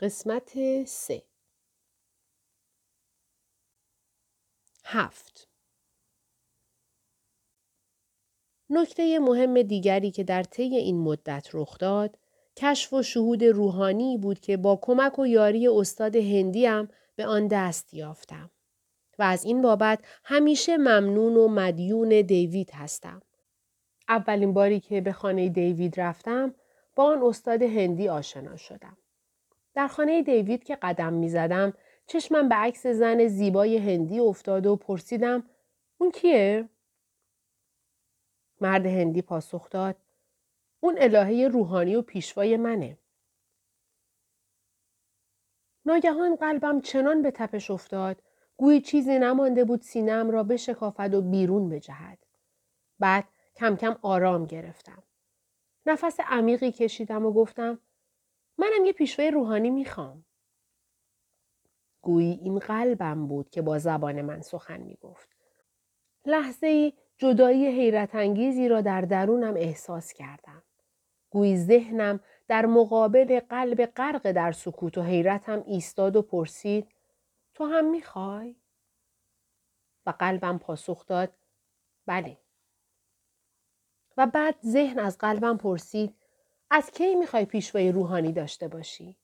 قسمت سه هفت نکته مهم دیگری که در طی این مدت رخ داد کشف و شهود روحانی بود که با کمک و یاری استاد هندیم به آن دست یافتم و از این بابت همیشه ممنون و مدیون دیوید هستم. اولین باری که به خانه دیوید رفتم با آن استاد هندی آشنا شدم. در خانه دیوید که قدم می زدم چشمم به عکس زن زیبای هندی افتاد و پرسیدم اون کیه؟ مرد هندی پاسخ داد اون الهه روحانی و پیشوای منه. ناگهان قلبم چنان به تپش افتاد گویی چیزی نمانده بود سینم را بشکافد و بیرون بجهد. بعد کم کم آرام گرفتم. نفس عمیقی کشیدم و گفتم منم یه پیشوای روحانی می‌خوام. گویی این قلبم بود که با زبان من سخن می‌گفت. لحظه ای جدایی حیرت انگیزی را در درونم احساس کردم. گویی ذهنم در مقابل قلب غرق در سکوت و حیرتم ایستاد و پرسید تو هم می‌خوای؟ و قلبم پاسخ داد بله. و بعد ذهن از قلبم پرسید از کی می‌خوای پیشوای روحانی داشته باشی؟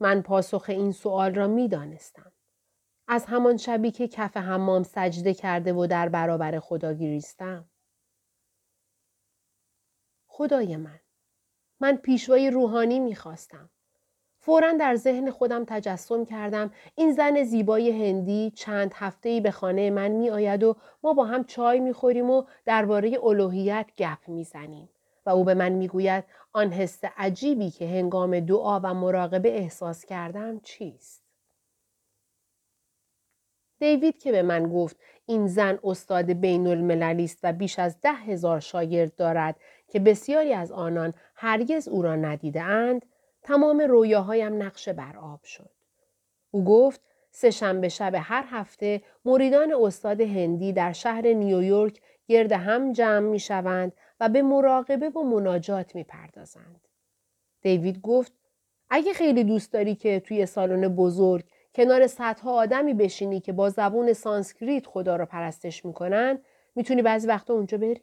من پاسخ این سوال را می‌دانستم. از همان شبی که کف حمام سجده کرده و در برابر خدا گریستم. خدای من. من پیشوای روحانی می‌خواستم. فورا در ذهن خودم تجسم کردم این زن زیبای هندی چند هفته به خانه من می آید و ما با هم چای می خوریم و درباره الوهیت گپ می زنیم. و او به من می گوید آن حس عجیبی که هنگام دعا و مراقبه احساس کردم چیست؟ دیوید که به من گفت این زن استاد بین المللی است و بیش از ده هزار شاگرد دارد که بسیاری از آنان هرگز او را ندیده اند تمام رویاهایم نقشه بر آب شد. او گفت سه شنبه شب هر هفته مریدان استاد هندی در شهر نیویورک گرد هم جمع می شوند و به مراقبه و مناجات می پردازند. دیوید گفت اگه خیلی دوست داری که توی سالن بزرگ کنار صدها آدمی بشینی که با زبون سانسکریت خدا را پرستش می‌کنن می‌تونی بعضی وقتا اونجا بری.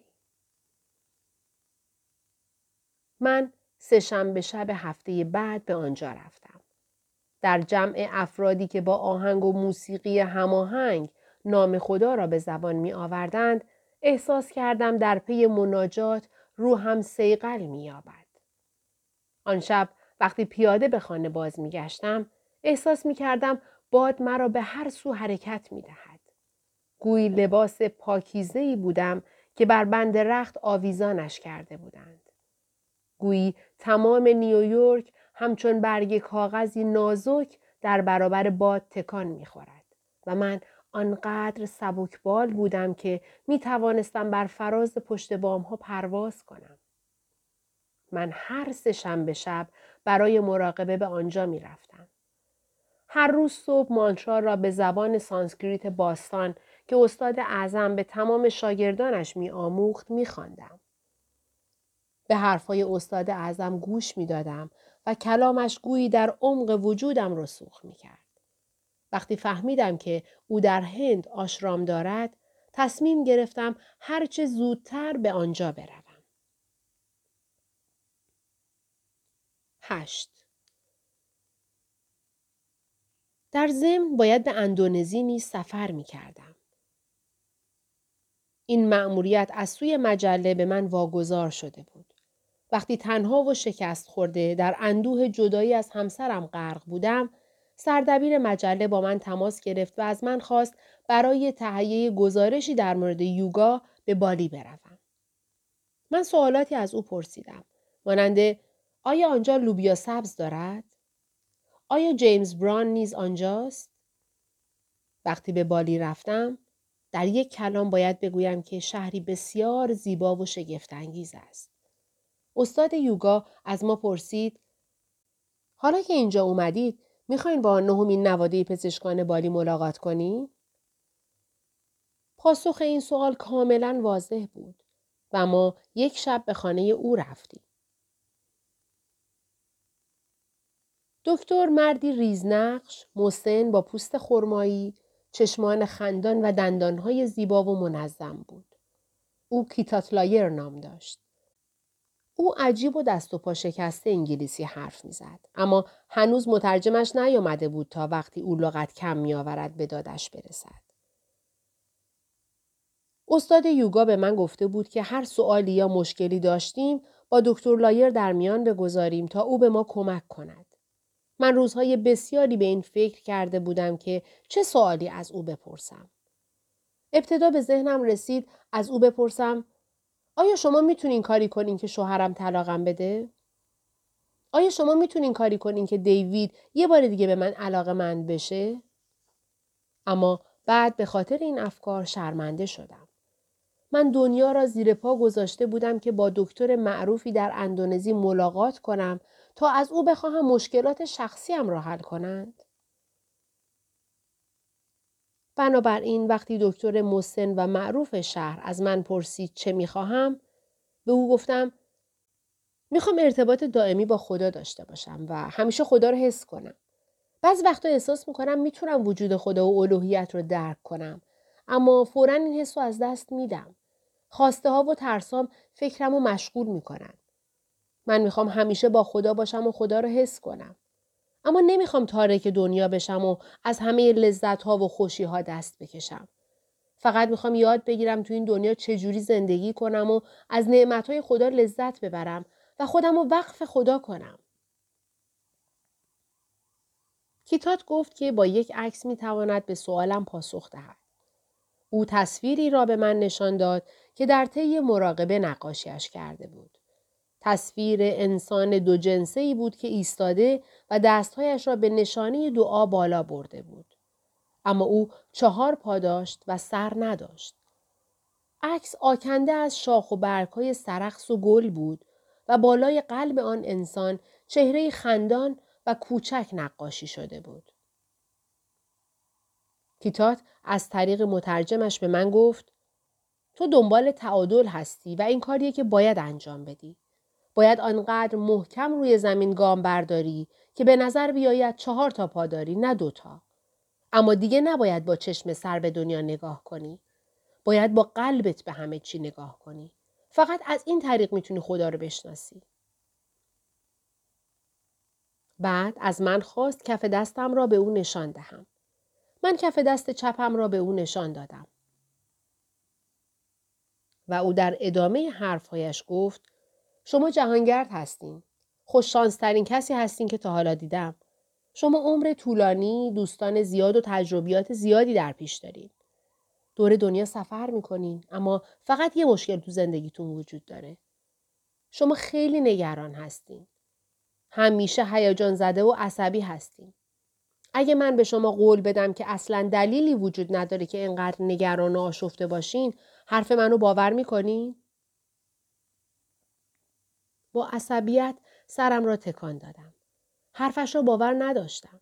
من سه شنبه شب هفته بعد به آنجا رفتم. در جمع افرادی که با آهنگ و موسیقی هماهنگ نام خدا را به زبان می آوردند احساس کردم در پی مناجات روحم سیقل می یابد. آن شب وقتی پیاده به خانه باز می گشتم احساس می کردم باد مرا به هر سو حرکت می دهد. گویی لباس پاکیزهی بودم که بر بند رخت آویزانش کرده بودند. گویی تمام نیویورک همچون برگ کاغذی نازک در برابر باد تکان می‌خورد و من آنقدر سبکبال بودم که می توانستم بر فراز پشت بام ها پرواز کنم. من هر سه شنبه شب برای مراقبه به آنجا می رفتم. هر روز صبح مانترا را به زبان سانسکریت باستان که استاد اعظم به تمام شاگردانش می آموخت می خواندم. به حرفهای استاد اعظم گوش می دادم و کلامش گویی در عمق وجودم رسوخ می کرد. وقتی فهمیدم که او در هند آشرام دارد تصمیم گرفتم هرچه زودتر به آنجا بروم. هشت در ضمن باید به اندونزی نیز سفر می کردم. این مأموریت از سوی مجله به من واگذار شده بود. وقتی تنها و شکست خورده در اندوه جدایی از همسرم غرق بودم، سردبیر مجله با من تماس گرفت و از من خواست برای تهیه گزارشی در مورد یوگا به بالی بروم. من سوالاتی از او پرسیدم. مانند آیا آنجا لوبیا سبز دارد؟ آیا جیمز بران نیز آنجاست؟ وقتی به بالی رفتم در یک کلام باید بگویم که شهری بسیار زیبا و شگفتانگیز است. استاد یوگا از ما پرسید حالا که اینجا اومدید می‌خواین با نهمین نواده پزشکان بالی ملاقات کنیم؟ پاسخ این سوال کاملا واضح بود و ما یک شب به خانه او رفتیم. دکتر مردی ریزنقش، مسن با پوست خرمایی، چشمان خندان و دندانهای زیبا و منظم بود. او کیتاتلایر نام داشت. او عجیب و دست و پا شکسته انگلیسی حرف می‌زد. اما هنوز مترجمش نیامده بود تا وقتی او لغت کم میآورد به دادش برسد. استاد یوگا به من گفته بود که هر سوالی یا مشکلی داشتیم با دکتر لایر در میان بگذاریم تا او به ما کمک کند. من روزهای بسیاری به این فکر کرده بودم که چه سوالی از او بپرسم. ابتدا به ذهنم رسید از او بپرسم آیا شما می‌تونین کاری کنین که شوهرم طلاقم بده؟ آیا شما می‌تونین کاری کنین که دیوید یه بار دیگه به من علاقه مند بشه؟ اما بعد به خاطر این افکار شرمنده شدم. من دنیا را زیر پا گذاشته بودم که با دکتر معروفی در اندونزی ملاقات کنم تا از او بخواهم مشکلات شخصیم را حل کنند. بنابراین وقتی دکتر مسن و معروف شهر از من پرسید چه می‌خواهم به او گفتم می‌خوام ارتباط دائمی با خدا داشته باشم و همیشه خدا رو حس کنم. بعض وقتا احساس می‌کنم می‌تونم وجود خدا و الوهیت رو درک کنم اما فورا این حس رو از دست میدم. خواسته ها و ترسام فکرم رو مشغول می‌کنن. من می‌خوام همیشه با خدا باشم و خدا رو حس کنم. اما نمی‌خوام تارک دنیا بشم و از همه لذت ها و خوشی ها دست بکشم. فقط می‌خوام یاد بگیرم تو این دنیا چجوری زندگی کنم و از نعمت های خدا لذت ببرم و خودم رو وقف خدا کنم. کیتات گفت که با یک عکس می‌تواند به سوالم پاسخ دهد. او تصویری را به من نشان داد که در طی مراقبه نقاشیش کرده بود. تصویر انسان دو جنسه ای بود که ایستاده و دستهایش را به نشانی دعا بالا برده بود. اما او چهار پا داشت و سر نداشت. عکس آکنده از شاخ و برگهای سرخص و گل بود و بالای قلب آن انسان چهره خندان و کوچک نقاشی شده بود. کیتات از طریق مترجمش به من گفت تو دنبال تعادل هستی و این کاریه که باید انجام بدی. باید آنقدر محکم روی زمین گام برداری که به نظر بیاید چهار تا پا داری نه دوتا. اما دیگه نباید با چشم سر به دنیا نگاه کنی. باید با قلبت به همه چی نگاه کنی. فقط از این طریق می‌تونی خدا رو بشناسی. بعد از من خواست کف دستم را به او نشان دهم. من کف دست چپم را به او نشان دادم. و او در ادامه حرفهایش گفت شما جهانگرد هستین. خوششانسترین کسی هستین که تا حالا دیدم. شما عمر طولانی، دوستان زیاد و تجربیات زیادی در پیش دارین. دور دنیا سفر می‌کنین اما فقط یه مشکل تو زندگیتون وجود داره. شما خیلی نگران هستین. همیشه هیجان زده و عصبی هستین. اگه من به شما قول بدم که اصلا دلیلی وجود نداره که اینقدر نگران و آشفته باشین حرف منو باور می‌کنین؟ با عصبیت سرم را تکان دادم. حرفش را باور نداشتم.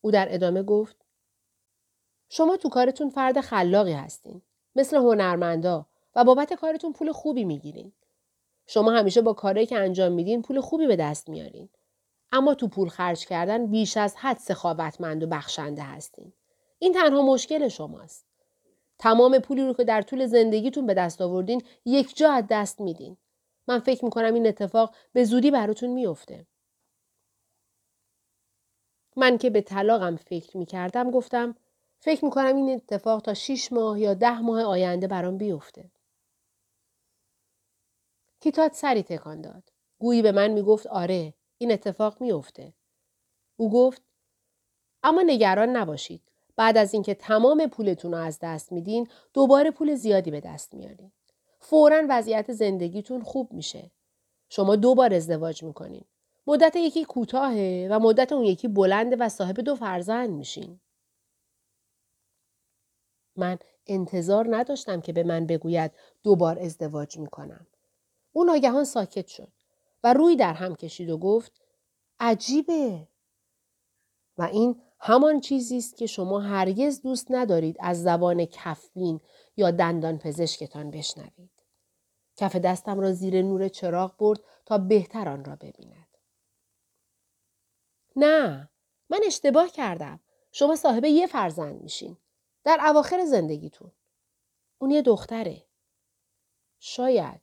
او در ادامه گفت شما تو کارتون فرد خلاقی هستین. مثل هنرمندا و بابت کارتون پول خوبی می‌گیرین. شما همیشه با کاری که انجام میدین پول خوبی به دست میارین. اما تو پول خرج کردن بیش از حد سخاوتمند و بخشنده هستین. این تنها مشکل شماست. تمام پولی رو که در طول زندگیتون به دست آوردین یک جا از دست میدین. من فکر می‌کنم این اتفاق به زودی براتون میفته. من که به طلاقم فکر می‌کردم گفتم فکر می‌کنم این اتفاق تا شیش ماه یا ده ماه آینده برام بیفته. کیتات سری تکان داد. گویی به من می‌گفت آره این اتفاق میفته. او گفت اما نگران نباشید. بعد از اینکه تمام پولتون رو از دست میدین دوباره پول زیادی به دست میارین. فورا وضعیت زندگیتون خوب میشه. شما دو بار ازدواج می‌کنین. مدت یکی کوتاهه و مدت اون یکی بلنده و صاحب دو فرزند میشین. من انتظار نداشتم که به من بگوید دو بار ازدواج می‌کنم. اون ناگهان ساکت شد و روی در هم کشید و گفت عجیبه. و این همان چیزی است که شما هرگز دوست ندارید از زبان کفبین یا دندان پزشکتان بشنوید. کف دستم را زیر نور چراغ برد تا بهتر آن را ببیند. نه من اشتباه کردم. شما صاحب یه فرزند میشین. در اواخر زندگیتون. اون یه دختره. شاید.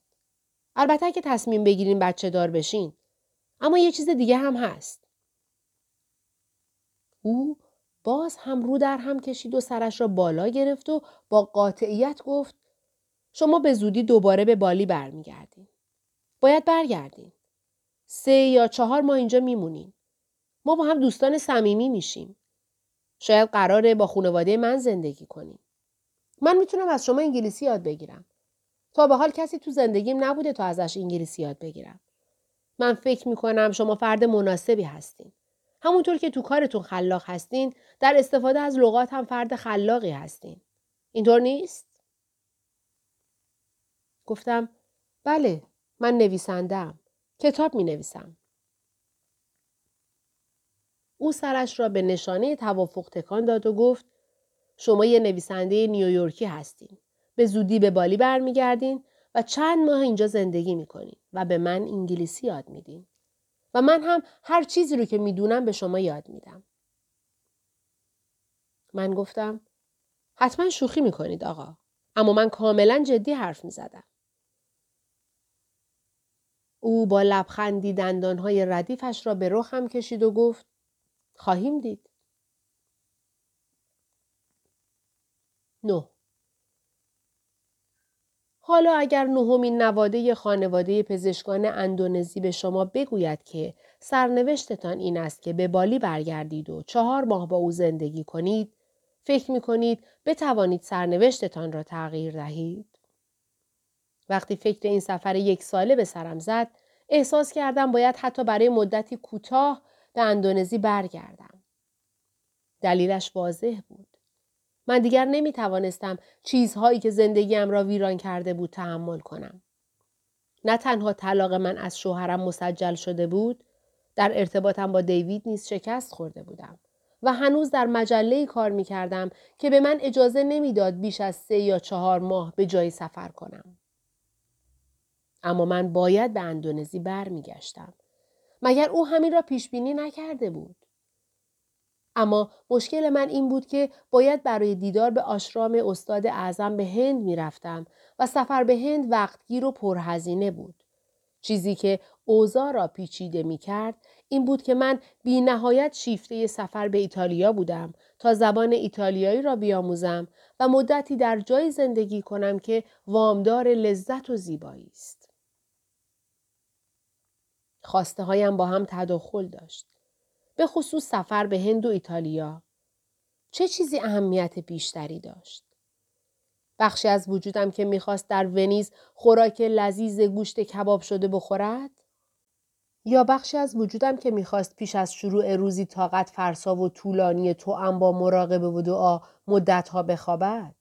البته که تصمیم بگیرین بچه دار بشین. اما یه چیز دیگه هم هست. او باز هم رو در هم کشید و سرش را بالا گرفت و با قاطعیت گفت شما به زودی دوباره به بالی برمیگردین. باید برگردین. سه یا چهار ماه اینجا میمونین. ما با هم دوستان صمیمی میشیم. شاید قراره با خانواده من زندگی کنیم. من می‌تونم از شما انگلیسی یاد بگیرم. تا به حال کسی تو زندگیم نبوده تا ازش انگلیسی یاد بگیرم. من فکر می‌کنم شما فرد مناسبی هستین. همونطور که تو کارتون خلاق هستین در استفاده از لغات هم فرد خلاقی هستین. اینطور نیست؟ گفتم بله من نویسندم. کتاب می نویسم. او سرش را به نشانه توافق تکان داد و گفت شما یه نویسنده نیویورکی هستین. به زودی به بالی برمیگردین و چند ماه اینجا زندگی می‌کنین و به من انگلیسی یاد میدین. و من هم هر چیزی رو که می‌دونم به شما یاد میدم. من گفتم حتما شوخی می‌کنید آقا. اما من کاملا جدی حرف می‌زدم. او با لبخندی دندانهای ردیفش را به رخم کشید و گفت خواهیم دید. نه حالا اگر نهمین نواده خانواده پزشکان اندونزی به شما بگوید که سرنوشتتان این است که به بالی برگردید و چهار ماه با او زندگی کنید، فکر می کنید بتوانید سرنوشتتان را تغییر دهید؟ وقتی فکر این سفر یک ساله به سرم زد، احساس کردم باید حتی برای مدتی کوتاه به اندونزی برگردم. دلیلش واضح بود. من دیگر نمی توانستم چیزهایی که زندگیم را ویران کرده بود تحمل کنم. نه تنها طلاق من از شوهرم مسجل شده بود، در ارتباطم با دیوید نیز شکست خورده بودم و هنوز در مجله کار می کردم که به من اجازه نمی‌داد بیش از سه یا چهار ماه به جایی سفر کنم. اما من باید به اندونزی برمیگشتم. مگر او همین را پیش بینی نکرده بود؟ اما مشکل من این بود که باید برای دیدار به آشرام استاد اعظم به هند می‌رفتم و سفر به هند وقتگیر و پرهزینه بود. چیزی که اوضاع را پیچیده می کرد این بود که من بی نهایت شیفته سفر به ایتالیا بودم تا زبان ایتالیایی را بیاموزم و مدتی در جای زندگی کنم که وامدار لذت و زیبایی است. خواسته هایم با هم تداخل داشت. به خصوص سفر به هند و ایتالیا. چه چیزی اهمیت بیشتری داشت؟ بخشی از وجودم که می‌خواست در ونیز خوراک لذیذ گوشت کباب شده بخورد؟ یا بخشی از وجودم که می‌خواست پیش از شروع روزی طاقت فرسا و طولانی تو با مراقبه و دعا مدتها بخوابد؟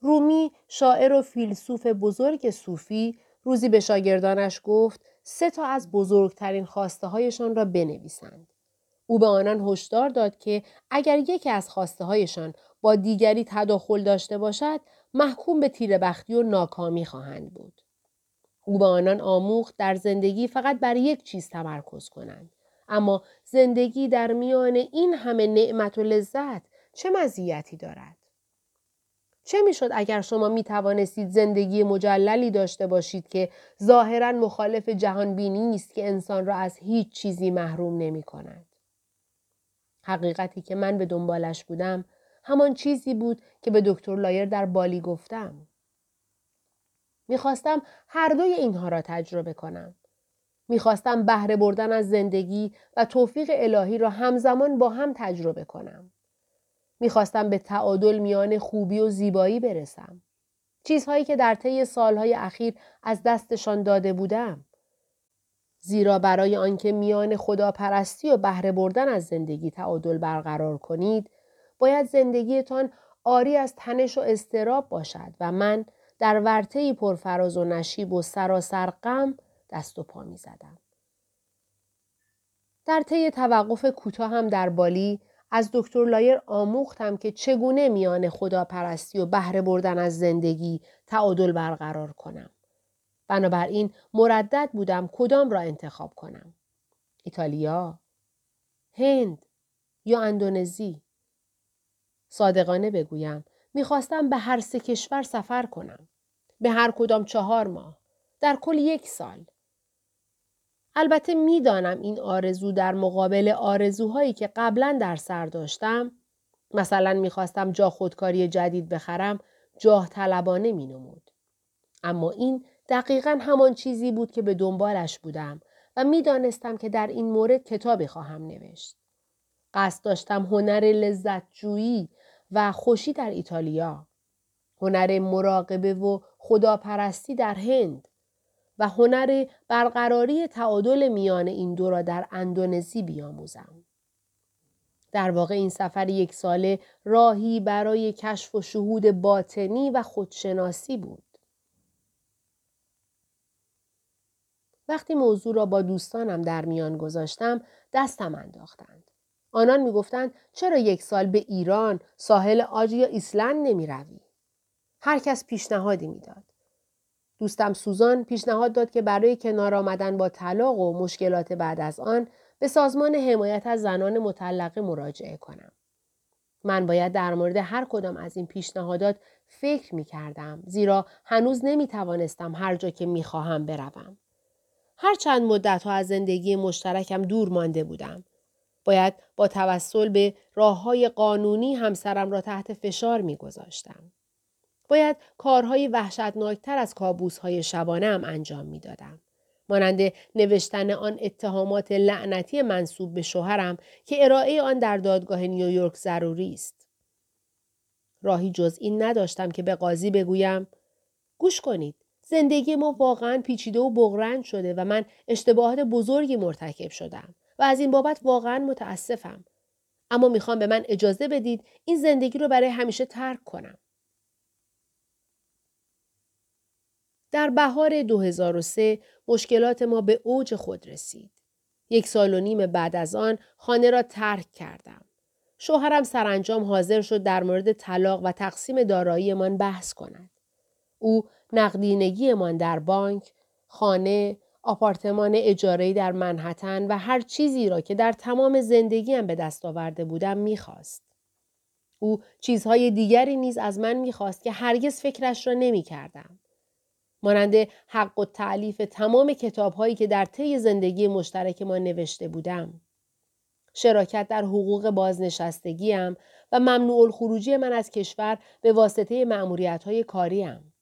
رومی شاعر و فیلسوف بزرگ صوفی روزی به شاگردانش گفت سه تا از بزرگترین خواسته هایشان را بنویسند. او به آنان هشدار داد که اگر یکی از خواسته هایشان با دیگری تداخل داشته باشد محکوم به تیر بختی و ناکامی خواهند بود. او به آنان آموخت در زندگی فقط بر یک چیز تمرکز کنند. اما زندگی در میان این همه نعمت و لذت چه مزیتی دارد؟ چه می‌شد اگر شما می توانستید زندگی مجللی داشته باشید که ظاهرا مخالف جهان بینی است که انسان را از هیچ چیزی محروم نمی کند. حقیقتی که من به دنبالش بودم همان چیزی بود که به دکتر لایر در بالی گفتم. می‌خواستم هر دوی اینها را تجربه کنم. می‌خواستم بهره بردن از زندگی و توفیق الهی را همزمان با هم تجربه کنم. می‌خواستم به تعادل میان خوبی و زیبایی برسم. چیزهایی که در طی سالهای اخیر از دستشان داده بودم. زیرا برای آنکه میان خداپرستی و بهره بردن از زندگی تعادل برقرار کنید، باید زندگیتان آری از تنش و استراب باشد و من در ورطه‌ای پرفراز و نشیب و سراسر غم دست و پا می زدم. در طی توقف کوتاه هم در بالی از دکتر لایر آموختم که چگونه میان خداپرستی و بهره بردن از زندگی تعادل برقرار کنم. بنابراین مردد بودم کدام را انتخاب کنم. ایتالیا، هند یا اندونزی. صادقانه بگویم می‌خواستم به هر سه کشور سفر کنم. به هر کدام چهار ماه. در کل یک سال. البته می‌دانم این آرزو در مقابل آرزوهایی که قبلا در سر داشتم مثلا می‌خواستم جا خودکاری جدید بخرم جاه طلبانه می نمود. اما این دقیقا همان چیزی بود که به دنبالش بودم و می‌دانستم که در این مورد کتابی خواهم نوشت. قصد داشتم هنر لذت جویی و خوشی در ایتالیا. هنر مراقبه و خداپرستی در هند و هنر برقراری تعادل میان این دو را در اندونزی بیاموزم. در واقع این سفر یک ساله راهی برای کشف و شهود باطنی و خودشناسی بود. وقتی موضوع را با دوستانم در میان گذاشتم دستم انداختند. آنان می‌گفتند چرا یک سال به ایران، ساحل آج یا ایسلند نمی روی؟ هر کس پیشنهادی می‌داد. دوستم سوزان پیشنهاد داد که برای کنار آمدن با طلاق و مشکلات بعد از آن به سازمان حمایت از زنان مطلقه مراجعه کنم. من باید در مورد هر کدام از این پیشنهادات فکر می کردم زیرا هنوز نمی توانستم هر جا که می خواهم بروم. هر چند مدت ها از زندگی مشترکم دور مانده بودم. باید با توسل به راه های قانونی همسرم را تحت فشار می گذاشتم. باید کارهای وحشتناکتر از کابوس های شبانه هم انجام می دادم. مانند نوشتن آن اتهامات لعنتی منصوب به شوهرم که ارائه آن در دادگاه نیویورک ضروری است. راهی جز این نداشتم که به قاضی بگویم گوش کنید زندگی ما واقعا پیچیده و بغرند شده و من اشتباهات بزرگی مرتکب شدم و از این بابت واقعا متاسفم. اما می‌خوام به من اجازه بدید این زندگی رو برای همیشه ترک کنم. در بهار 2003 مشکلات ما به اوج خود رسید. یک سال و نیم بعد از آن خانه را ترک کردم. شوهرم سرانجام حاضر شد در مورد طلاق و تقسیم داراییمان بحث کند. او نقدینگیمان در بانک، خانه، آپارتمان اجاره‌ای در منحتن و هر چیزی را که در تمام زندگیم به دست آورده بودم می‌خواست. او چیزهای دیگری نیز از من می‌خواست که هرگز فکرش را نمی‌کردم. مانند حق و تعلیف تمام کتاب هایی که در طی زندگی مشترک ما نوشته بودم. شراکت در حقوق بازنشستگیم و ممنوع الخروجی من از کشور به واسطه معمولیت های کاریم.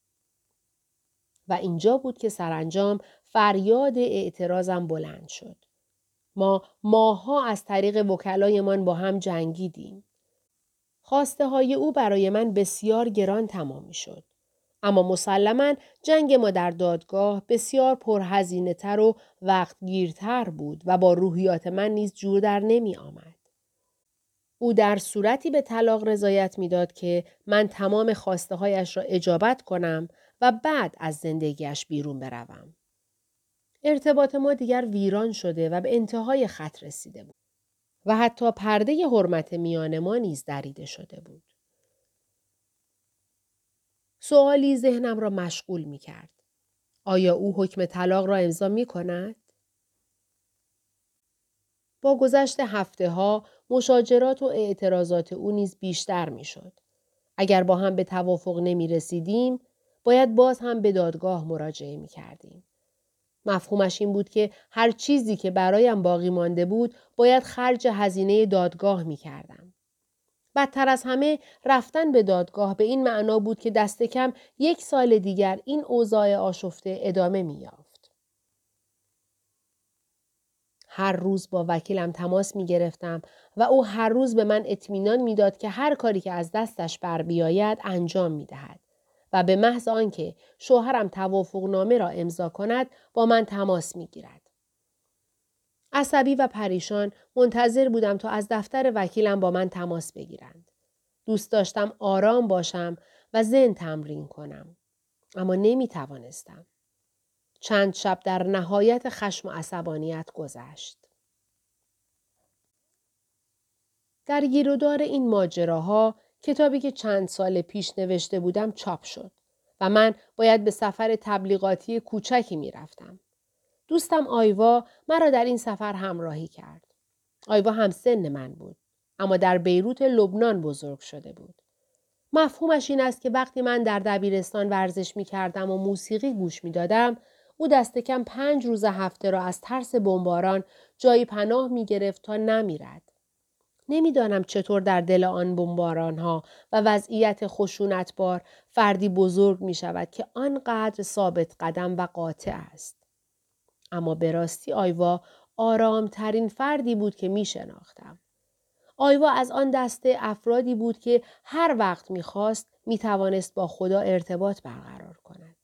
و اینجا بود که سرانجام فریاد اعتراضم بلند شد. ما ماها از طریق وکلایمان با هم جنگیدیم. خواسته های او برای من بسیار گران تمام شد. اما مسلما جنگ ما در دادگاه بسیار پرهزینه تر و وقتگیرتر بود و با روحیات من نیز جور در نمی آمد. او در صورتی به طلاق رضایت می‌داد که من تمام خواسته هایش را اجابت کنم و بعد از زندگیش بیرون بروم. ارتباط ما دیگر ویران شده و به انتهای خط رسیده بود. و حتی پرده حرمت میان ما نیز دریده شده بود. سوالی ذهنم را مشغول می کرد. آیا او حکم طلاق را امضا می کند؟ با گذشت هفته ها مشاجرات و اعتراضات او نیز بیشتر می شد. اگر با هم به توافق نمی رسیدیم، باید باز هم به دادگاه مراجعه می کردیم. مفهومش این بود که هر چیزی که برایم باقی مانده بود باید خرج هزینه دادگاه می کردم. بدتر از همه رفتن به دادگاه به این معنا بود که دست کم یک سال دیگر این اوضاع آشفته ادامه می یافت. هر روز با وکیلم تماس می گرفتم و او هر روز به من اطمینان می‌داد که هر کاری که از دستش بر بیاید انجام می دهد و به محض آنکه شوهرم توافق نامه را امضا کند با من تماس می گیرد. عصبی و پریشان منتظر بودم تا از دفتر وکیلم با من تماس بگیرند. دوست داشتم آرام باشم و زن تمرین کنم. اما نمی توانستم. چند شب در نهایت خشم و عصبانیت گذشت. در گیرودار این ماجراها کتابی که چند سال پیش نوشته بودم چاپ شد و من باید به سفر تبلیغاتی کوچکی می رفتم. دوستم آیوا مرا در این سفر همراهی کرد. آیوا هم سن من بود. اما در بیروت لبنان بزرگ شده بود. مفهومش این است که وقتی من در دبیرستان ورزش می کردم و موسیقی گوش می دادم، او دست کم پنج روز هفته را از ترس بمباران جایی پناه می گرفت تا نمیرد. نمی‌دانم چطور در دل آن بمباران ها و وضعیت خشونتبار فردی بزرگ می شود که آنقدر ثابت قدم و قاطع است. اما به راستی آیوا آرامترین فردی بود که می شناختم. آیوا از آن دسته افرادی بود که هر وقت می‌خواست می‌توانست با خدا ارتباط برقرار کند.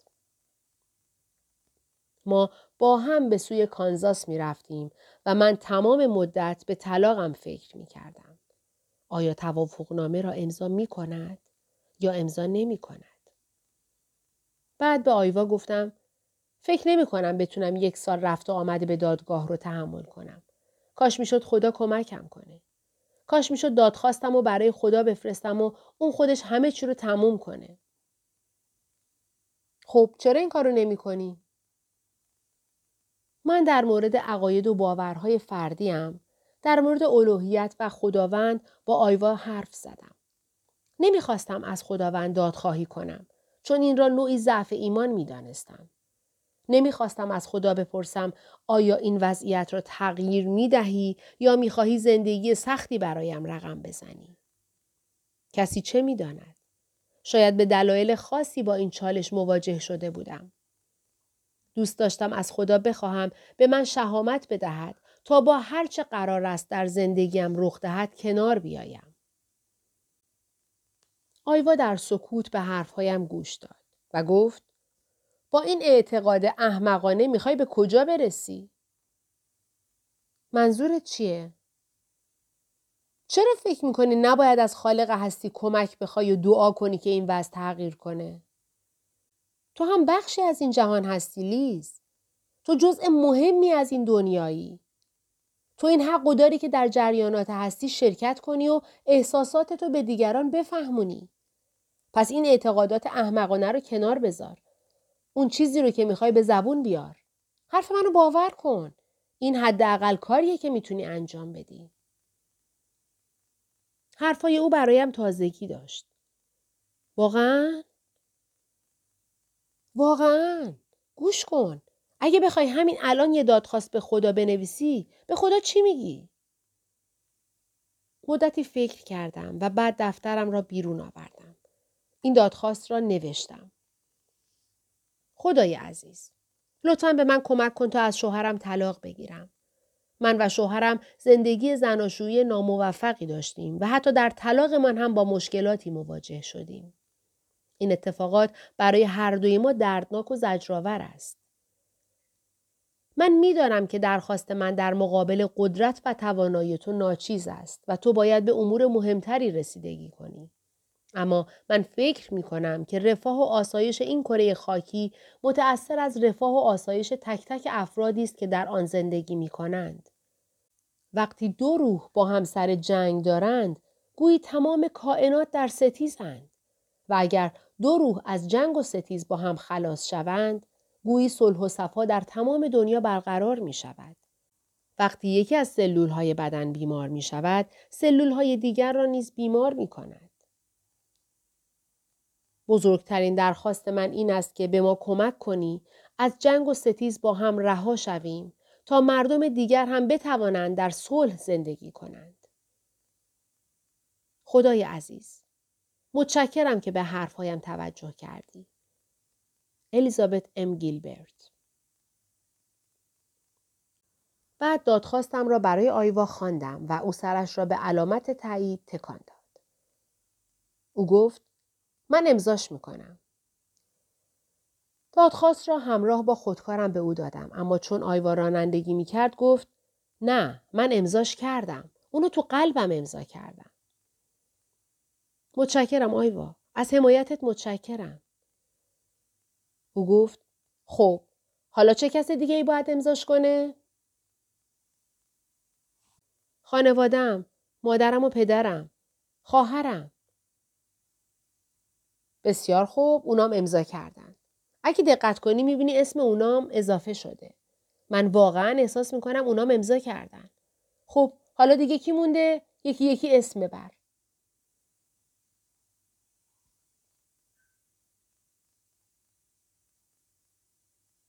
ما با هم به سوی کانزاس می رفتیم و من تمام مدت به طلاقم فکر می کردم. آیا توافقنامه را امضا می کند یا امضا نمی کند؟ بعد به آیوا گفتم فکر نمی کنم بتونم یک سال رفت و آمده به دادگاه رو تحمل کنم. کاش می‌شد خدا کمکم کنه. کاش می‌شد دادخواستم و برای خدا بفرستم و اون خودش همه چی رو تموم کنه. خب چرا این کارو نمی کنی؟ من در مورد عقاید و باورهای فردیم در مورد الوهیت و خداوند با آیوا حرف زدم. نمی‌خواستم از خداوند دادخواهی کنم چون این را نوعی ضعف ایمان می‌دانستم. نمی‌خواستم از خدا بپرسم آیا این وضعیت را تغییر می دهی یا می خواهی زندگی سختی برایم رقم بزنی؟ کسی چه می داند؟ شاید به دلایل خاصی با این چالش مواجه شده بودم. دوست داشتم از خدا بخواهم به من شهامت بدهد تا با هر چه قرار است در زندگیم رخ دهد کنار بیایم. آیوا در سکوت به حرفهایم گوش داد و گفت با این اعتقاد احمقانه می‌خوای به کجا برسی؟ منظورت چیه؟ چرا فکر می‌کنی نباید از خالق هستی کمک بخوای و دعا کنی که این وضع تغییر کنه؟ تو هم بخشی از این جهان هستی لیز. تو جزء مهمی از این دنیایی. تو این حق داری که در جریانات هستی شرکت کنی و احساساتتو به دیگران بفهمونی. پس این اعتقادات احمقانه رو کنار بذار. اون چیزی رو که می‌خوای به زبون بیار. حرف منو باور کن. این حداقل کاریه که می‌تونی انجام بدی. حرفای او برایم تازگی داشت. واقعا؟ واقعا؟ گوش کن. اگه بخوای همین الان یه دادخواست به خدا بنویسی به خدا چی میگی؟ مدتی فکر کردم و بعد دفترم را بیرون آوردم. این دادخواست را نوشتم. خدای عزیز لطفا به من کمک کن تا از شوهرم طلاق بگیرم. من و شوهرم زندگی زناشویی ناموفقی داشتیم و حتی در طلاق من هم با مشکلاتی مواجه شدیم. این اتفاقات برای هر دوی ما دردناک و زجرآور است. من می‌دانم که درخواست من در مقابل قدرت و توانایی تو ناچیز است و تو باید به امور مهمتری رسیدگی کنی. اما من فکر می کنم که رفاه و آسایش این کره خاکی متأثر از رفاه و آسایش تک تک افرادی است که در آن زندگی می کنند. وقتی دو روح با هم سر جنگ دارند گویی تمام کائنات در ستیزند و اگر دو روح از جنگ و ستیز با هم خلاص شوند گویی صلح و صفا در تمام دنیا برقرار می شود. وقتی یکی از سلول های بدن بیمار می شود، سلول های دیگر را نیز بیمار می کند. بزرگترین درخواست من این است که به ما کمک کنی از جنگ و ستیز با هم رها شویم تا مردم دیگر هم بتوانند در صلح زندگی کنند. خدای عزیز متشکرم که به حرفهایم توجه کردی. الیزابت ام گیلبرت بعد دادخواستم را برای آیوا خواندم و او سرش را به علامت تایید تکان داد. او گفت من امضاش می‌کنم. دادخواست را همراه با خودکارم به او دادم اما چون آیوا رانندگی می‌کرد گفت نه من امضاش کردم. اونو تو قلبم امضا کردم. متشکرم آیوا. از حمایتت متشکرم. او گفت خب حالا چه کس دیگه ای باید امضاش کنه؟ خانوادم، مادرم و پدرم، خواهرم. بسیار خوب اونام امضا کردن. اگه دقت کنی می‌بینی اسم اونام اضافه شده. من واقعا احساس می‌کنم اونام امضا کردن. خب حالا دیگه کی مونده؟ یکی یکی اسم ببر.